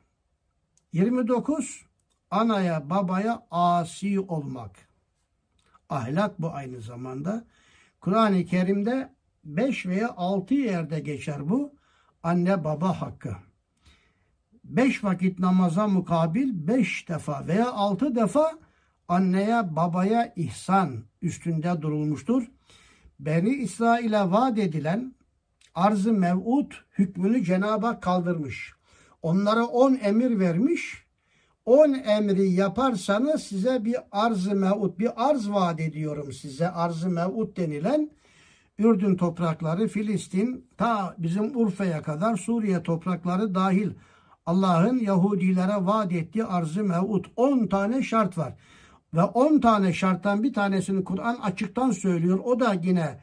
29 anaya babaya asi olmak. Ahlak bu aynı zamanda. Kur'an-ı Kerim'de 5 veya 6 yerde geçer bu anne baba hakkı. Beş vakit namaza mukabil beş defa veya altı defa anneye babaya ihsan üstünde durulmuştur. Beni İsrail'e vaat edilen arz-ı mev'ud hükmünü Cenab-ı Hak kaldırmış. Onlara on emir vermiş. On emri yaparsanız size bir arz-ı mev'ud, bir arz vaat ediyorum size. Arz-ı mev'ud denilen Ürdün toprakları, Filistin, ta bizim Urfa'ya kadar Suriye toprakları dahil Allah'ın Yahudilere vaat ettiği arz-ı mev'ud 10 tane şart var. Ve 10 tane şarttan bir tanesini Kur'an açıktan söylüyor. O da yine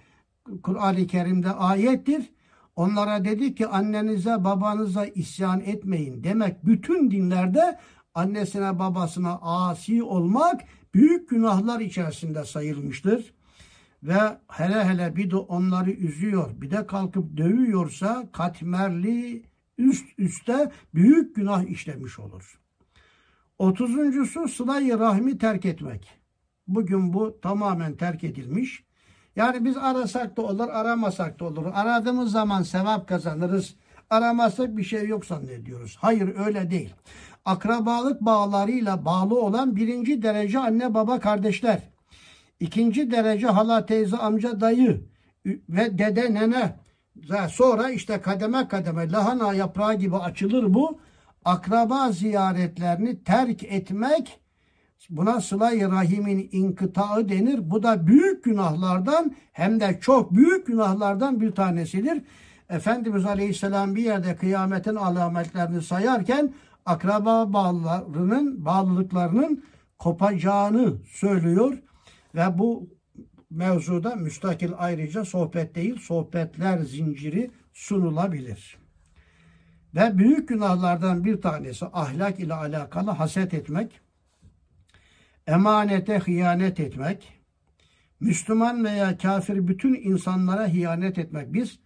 Kur'an-ı Kerim'de ayettir. Onlara dedi ki annenize babanıza isyan etmeyin. Demek bütün dinlerde annesine babasına asi olmak büyük günahlar içerisinde sayılmıştır ve hele hele bir de onları üzüyor bir de kalkıp dövüyorsa katmerli üst üste büyük günah işlemiş olur. Otuzuncusu sılayı rahmi terk etmek. Bugün bu tamamen terk edilmiş. Yani biz arasak da olur, aramasak da olur. Aradığımız zaman sevap kazanırız. Aramazsak bir şey yok zannediyoruz. Hayır öyle değil. Akrabalık bağlarıyla bağlı olan birinci derece anne baba kardeşler İkinci derece hala, teyze, amca, dayı ve dede, nene. Sonra işte kademe kademe lahana yaprağı gibi açılır bu. Akraba ziyaretlerini terk etmek buna sıla-i rahimin inkıtağı denir. Bu da büyük günahlardan hem de çok büyük günahlardan bir tanesidir. Efendimiz Aleyhisselam bir yerde kıyametin alametlerini sayarken akraba bağlarının, bağlılıklarının kopacağını söylüyor. Ve bu mevzuda müstakil ayrıca sohbet değil, sohbetler zinciri sunulabilir. Ve büyük günahlardan bir tanesi ahlak ile alakalı haset etmek, emanete hıyanet etmek, Müslüman veya kafir bütün insanlara hiyanet etmek. Biz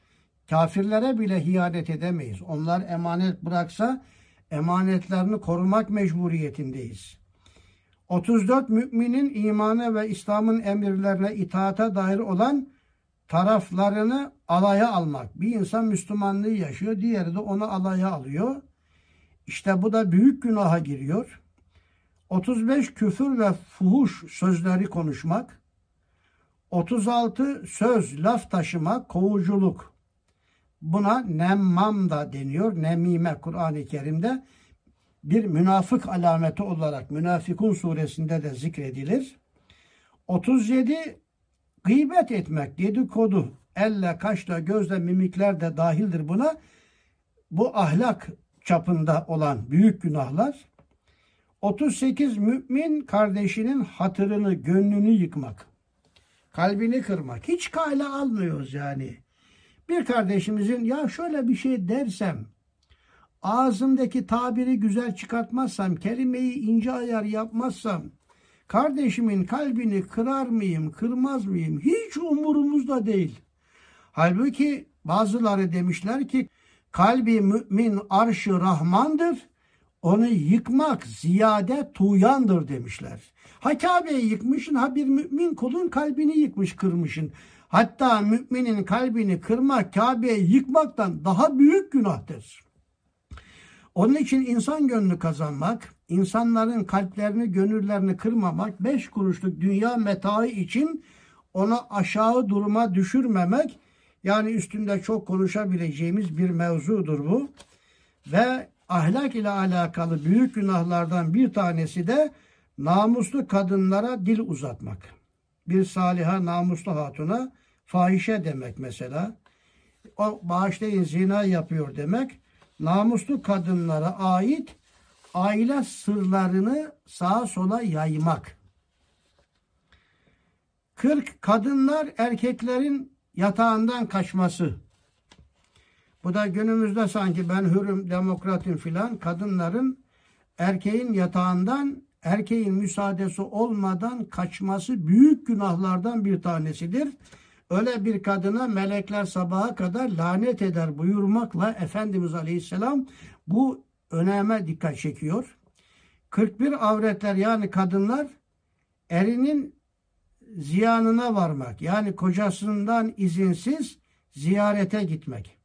kafirlere bile hiyanet edemeyiz. Onlar emanet bıraksa emanetlerini korumak mecburiyetindeyiz. 34 müminin imanı ve İslam'ın emirlerine itaata dair olan taraflarını alaya almak. Bir insan Müslümanlığı yaşıyor, diğeri de onu alaya alıyor. İşte bu da büyük günaha giriyor. 35 küfür ve fuhuş sözleri konuşmak. 36 söz, laf taşımak, kovuculuk. Buna nemmam da deniyor. Nemime Kur'an-ı Kerim'de bir münafık alameti olarak Münafikun suresinde de zikredilir. 37 gıybet etmek, dedikodu, elle, kaşla, gözle, mimikler de dahildir buna. Bu ahlak çapında olan büyük günahlar. 38 mümin kardeşinin hatırını, gönlünü yıkmak. Kalbini kırmak. Hiç kale almıyoruz yani. Bir kardeşimizin ya şöyle bir şey dersem, ağzımdaki tabiri güzel çıkartmazsam, kelimeyi ince ayar yapmazsam, kardeşimin kalbini kırar mıyım, kırmaz mıyım? Hiç umurumuzda değil. Halbuki bazıları demişler ki, kalbi mümin arşı rahmandır, onu yıkmak ziyade tuyandır demişler. Ha Kabe'yi yıkmışsın, ha bir mümin kulun kalbini yıkmış, kırmışın. Hatta müminin kalbini kırmak, Kabe'yi yıkmaktan daha büyük günahtır. Onun için insan gönlü kazanmak, insanların kalplerini, gönüllerini kırmamak, beş kuruşluk dünya metaı için ona aşağı duruma düşürmemek, yani üstünde çok konuşabileceğimiz bir mevzudur bu. Ve ahlak ile alakalı büyük günahlardan bir tanesi de namuslu kadınlara dil uzatmak. Bir saliha namuslu hatuna fahişe demek mesela. O bağışlayın zina yapıyor demek. Namuslu kadınlara ait aile sırlarını sağa sola yaymak. 40 kadınlar erkeklerin yatağından kaçması. Bu da günümüzde sanki ben hürüm, demokratım filan kadınların erkeğin yatağından erkeğin müsaadesi olmadan kaçması büyük günahlardan bir tanesidir. Öyle bir kadına melekler sabaha kadar lanet eder buyurmakla Efendimiz Aleyhisselam bu öneme dikkat çekiyor. 41 avretler yani kadınlar erinin ziyanına varmak yani kocasından izinsiz ziyarete gitmek.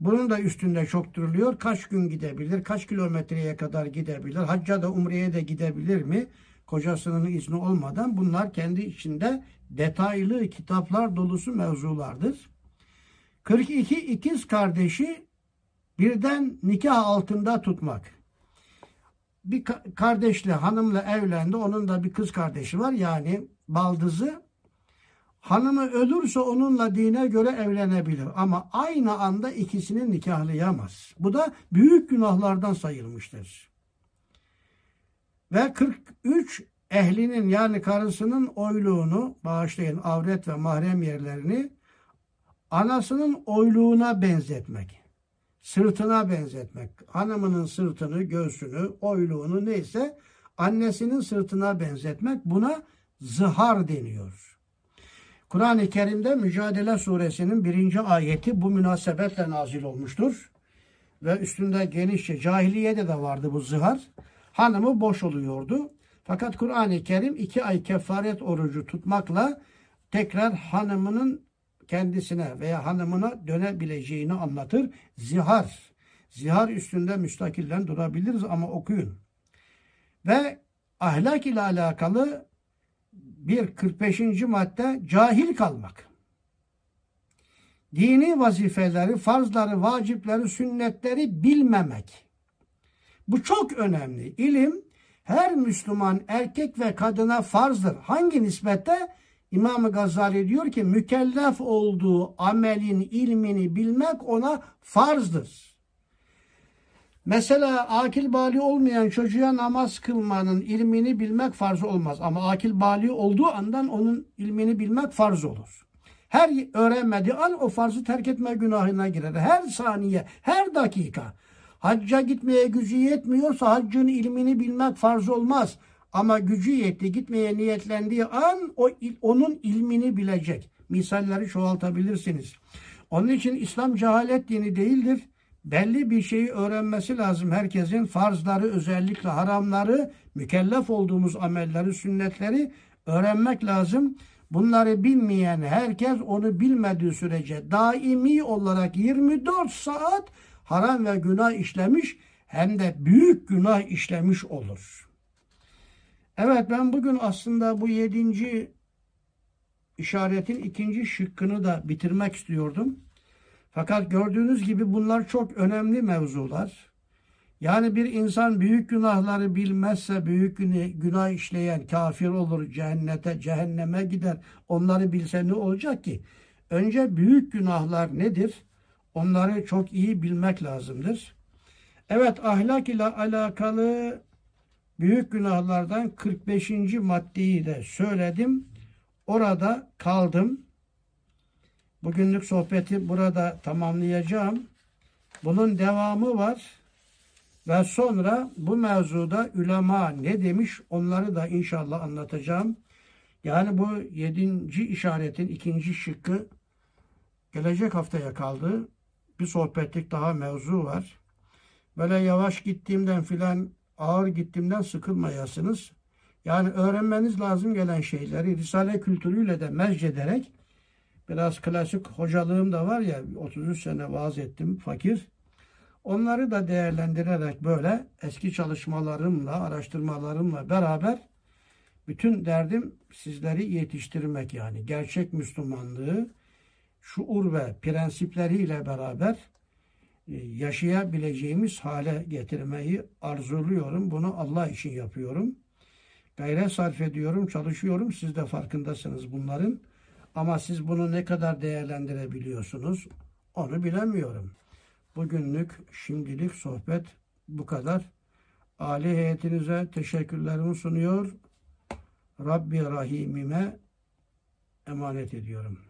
Bunun da üstünde çok duruluyor. Kaç gün gidebilir, kaç kilometreye kadar gidebilir, hacca da umreye de gidebilir mi? Kocasının izni olmadan bunlar kendi içinde detaylı kitaplar dolusu mevzulardır. 42 ikiz kardeşi birden nikah altında tutmak. Bir kardeşle, hanımla evlendi. Onun da bir kız kardeşi var. Yani baldızı Hanımı ölürse onunla dine göre evlenebilir ama aynı anda ikisini nikahlayamaz. Bu da büyük günahlardan sayılmıştır. Ve 43 ehlinin yani karısının oyluğunu bağışlayın avret ve mahrem yerlerini anasının oyluğuna benzetmek. Sırtına benzetmek. Hanımının sırtını, göğsünü, oyluğunu neyse annesinin sırtına benzetmek buna zihar deniyor. Kur'an-ı Kerim'de Mücadele Suresinin birinci ayeti bu münasebetle nazil olmuştur. Ve üstünde genişçe cahiliyede de vardı bu zihar. Hanımı boş oluyordu. Fakat Kur'an-ı Kerim iki ay kefaret orucu tutmakla tekrar hanımının kendisine veya hanımına dönebileceğini anlatır. Zihar. Zihar üstünde müstakillen durabiliriz ama okuyun. Ve ahlak ile alakalı bir 45. madde cahil kalmak. Dini vazifeleri, farzları, vacipleri, sünnetleri bilmemek. Bu çok önemli. İlim her Müslüman erkek ve kadına farzdır. Hangi nispette? İmam Gazali diyor ki mükellef olduğu amelin ilmini bilmek ona farzdır. Mesela akil bali olmayan çocuğa namaz kılmanın ilmini bilmek farz olmaz. Ama akil bali olduğu andan onun ilmini bilmek farz olur. Her öğrenmediği an o farzı terk etme günahına girer. Her saniye, her dakika. Hacca gitmeye gücü yetmiyorsa haccın ilmini bilmek farz olmaz. Ama gücü yetti gitmeye niyetlendiği an o onun ilmini bilecek. Misalleri çoğaltabilirsiniz. Onun için İslam cehalet dini değildir belli bir şeyi öğrenmesi lazım. Herkesin farzları özellikle haramları, mükellef olduğumuz amelleri, sünnetleri öğrenmek lazım. Bunları bilmeyen herkes onu bilmediği sürece daimi olarak 24 saat haram ve günah işlemiş hem de büyük günah işlemiş olur. Evet ben bugün aslında bu yedinci işaretin ikinci şıkkını da bitirmek istiyordum. Fakat gördüğünüz gibi bunlar çok önemli mevzular. Yani bir insan büyük günahları bilmezse büyük günah işleyen kafir olur, cehennete, cehenneme gider. Onları bilse ne olacak ki? Önce büyük günahlar nedir? Onları çok iyi bilmek lazımdır. Evet ahlak ile alakalı büyük günahlardan 45. maddeyi de söyledim. Orada kaldım. Bugünlük sohbeti burada tamamlayacağım. Bunun devamı var. Ve sonra bu mevzuda ulema ne demiş onları da inşallah anlatacağım. Yani bu yedinci işaretin ikinci şıkkı gelecek haftaya kaldı. Bir sohbetlik daha mevzu var. Böyle yavaş gittiğimden filan ağır gittiğimden sıkılmayasınız. Yani öğrenmeniz lazım gelen şeyleri Risale kültürüyle de mezcederek biraz klasik hocalığım da var ya 33 sene vaaz ettim fakir. Onları da değerlendirerek böyle eski çalışmalarımla, araştırmalarımla beraber bütün derdim sizleri yetiştirmek yani. Gerçek Müslümanlığı şuur ve prensipleriyle beraber yaşayabileceğimiz hale getirmeyi arzuluyorum. Bunu Allah için yapıyorum. Gayret sarf ediyorum, çalışıyorum. Siz de farkındasınız bunların. Ama siz bunu ne kadar değerlendirebiliyorsunuz onu bilemiyorum. Bugünlük şimdilik sohbet bu kadar. Ali heyetinize teşekkürlerimi sunuyor. Rabbi Rahim'ime emanet ediyorum.